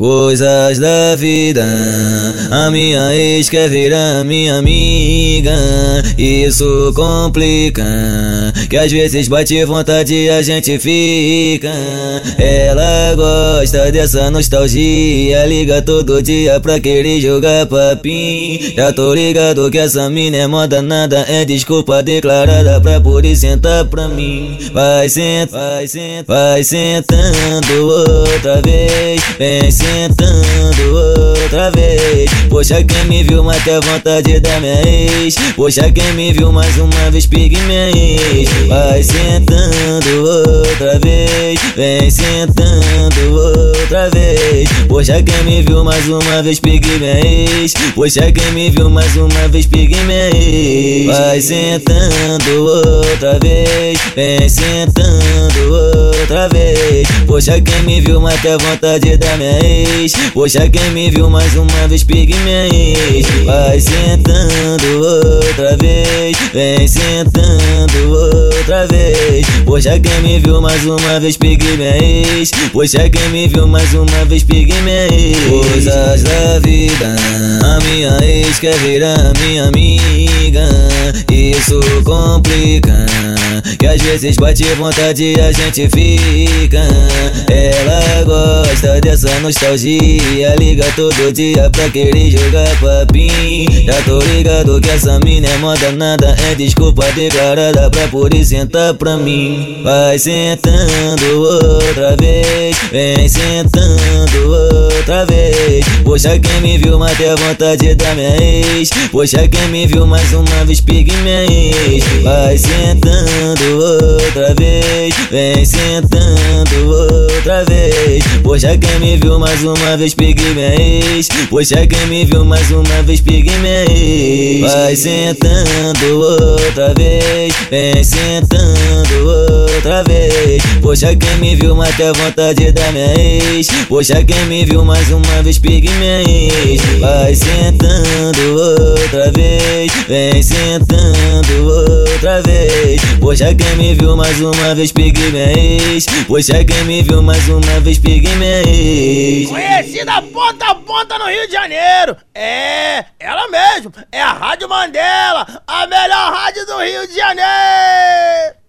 Coisas da vida, a minha ex quer virar minha amiga. Isso complica, que às vezes bate vontade e a gente fica. Ela gosta dessa nostalgia, liga todo dia pra querer jogar papim. Já tô ligado que essa mina é moda, nada é desculpa declarada pra poder sentar pra mim. Vai sentar, vai vai sentando outra vez, vem sentando outra vez. Poxa, quem me viu mate a vontade da minha ex. Poxa, quem me viu mais uma vez, ex. Vai sentando outra vez, vem sentando outra vez. Poxa, quem me viu mais uma vez, pegue minha ex. Poxa, quem me viu mais uma vez, pegue minha ex. Vai sentando outra vez, vem sentando outra vez. Poxa, quem me viu mate a vontade da minha ex. Poxa, quem me viu mais uma vez, pegue minha ex. Vai sentando outra vez, vem sentando outra vez. Poxa, quem me viu mais uma vez, pegue minha ex. Poxa, quem me viu mais uma vez, pegue minha ex. Coisas da vida, a minha ex quer virar minha Isso complica, que às vezes bate vontade e a gente fica. Ela gosta dessa nostalgia Liga todo dia pra querer jogar papim Já tô ligado que essa mina é moda Nada é desculpa declarada pra poder sentar pra mim. Vai sentando outra vez Vem sentando outra vez Poxa quem me viu mate a vontade da minha ex Poxa quem me viu mais uma vez pegue minha ex Vai sentando outra vez Vem sentando outra vez Poxa quem me viu mais uma vez, peguei minha ex. Poxa, quem me viu mais uma vez, peguei minha ex. Vai sentando outra vez, vem sentando outra vez. Poxa, quem me viu mate a vontade da minha ex. Poxa, quem me viu mais uma vez, peguei minha ex. Vai sentando outra vez, vem sentando outra vez. Poxa, quem me viu mais uma vez, peguei minha ex. Poxa, quem me viu mais uma vez, peguei minha ex. Conhecida ponta a ponta no Rio de Janeiro. É, ela mesmo. É a Rádio Mandela, a melhor rádio do Rio de Janeiro.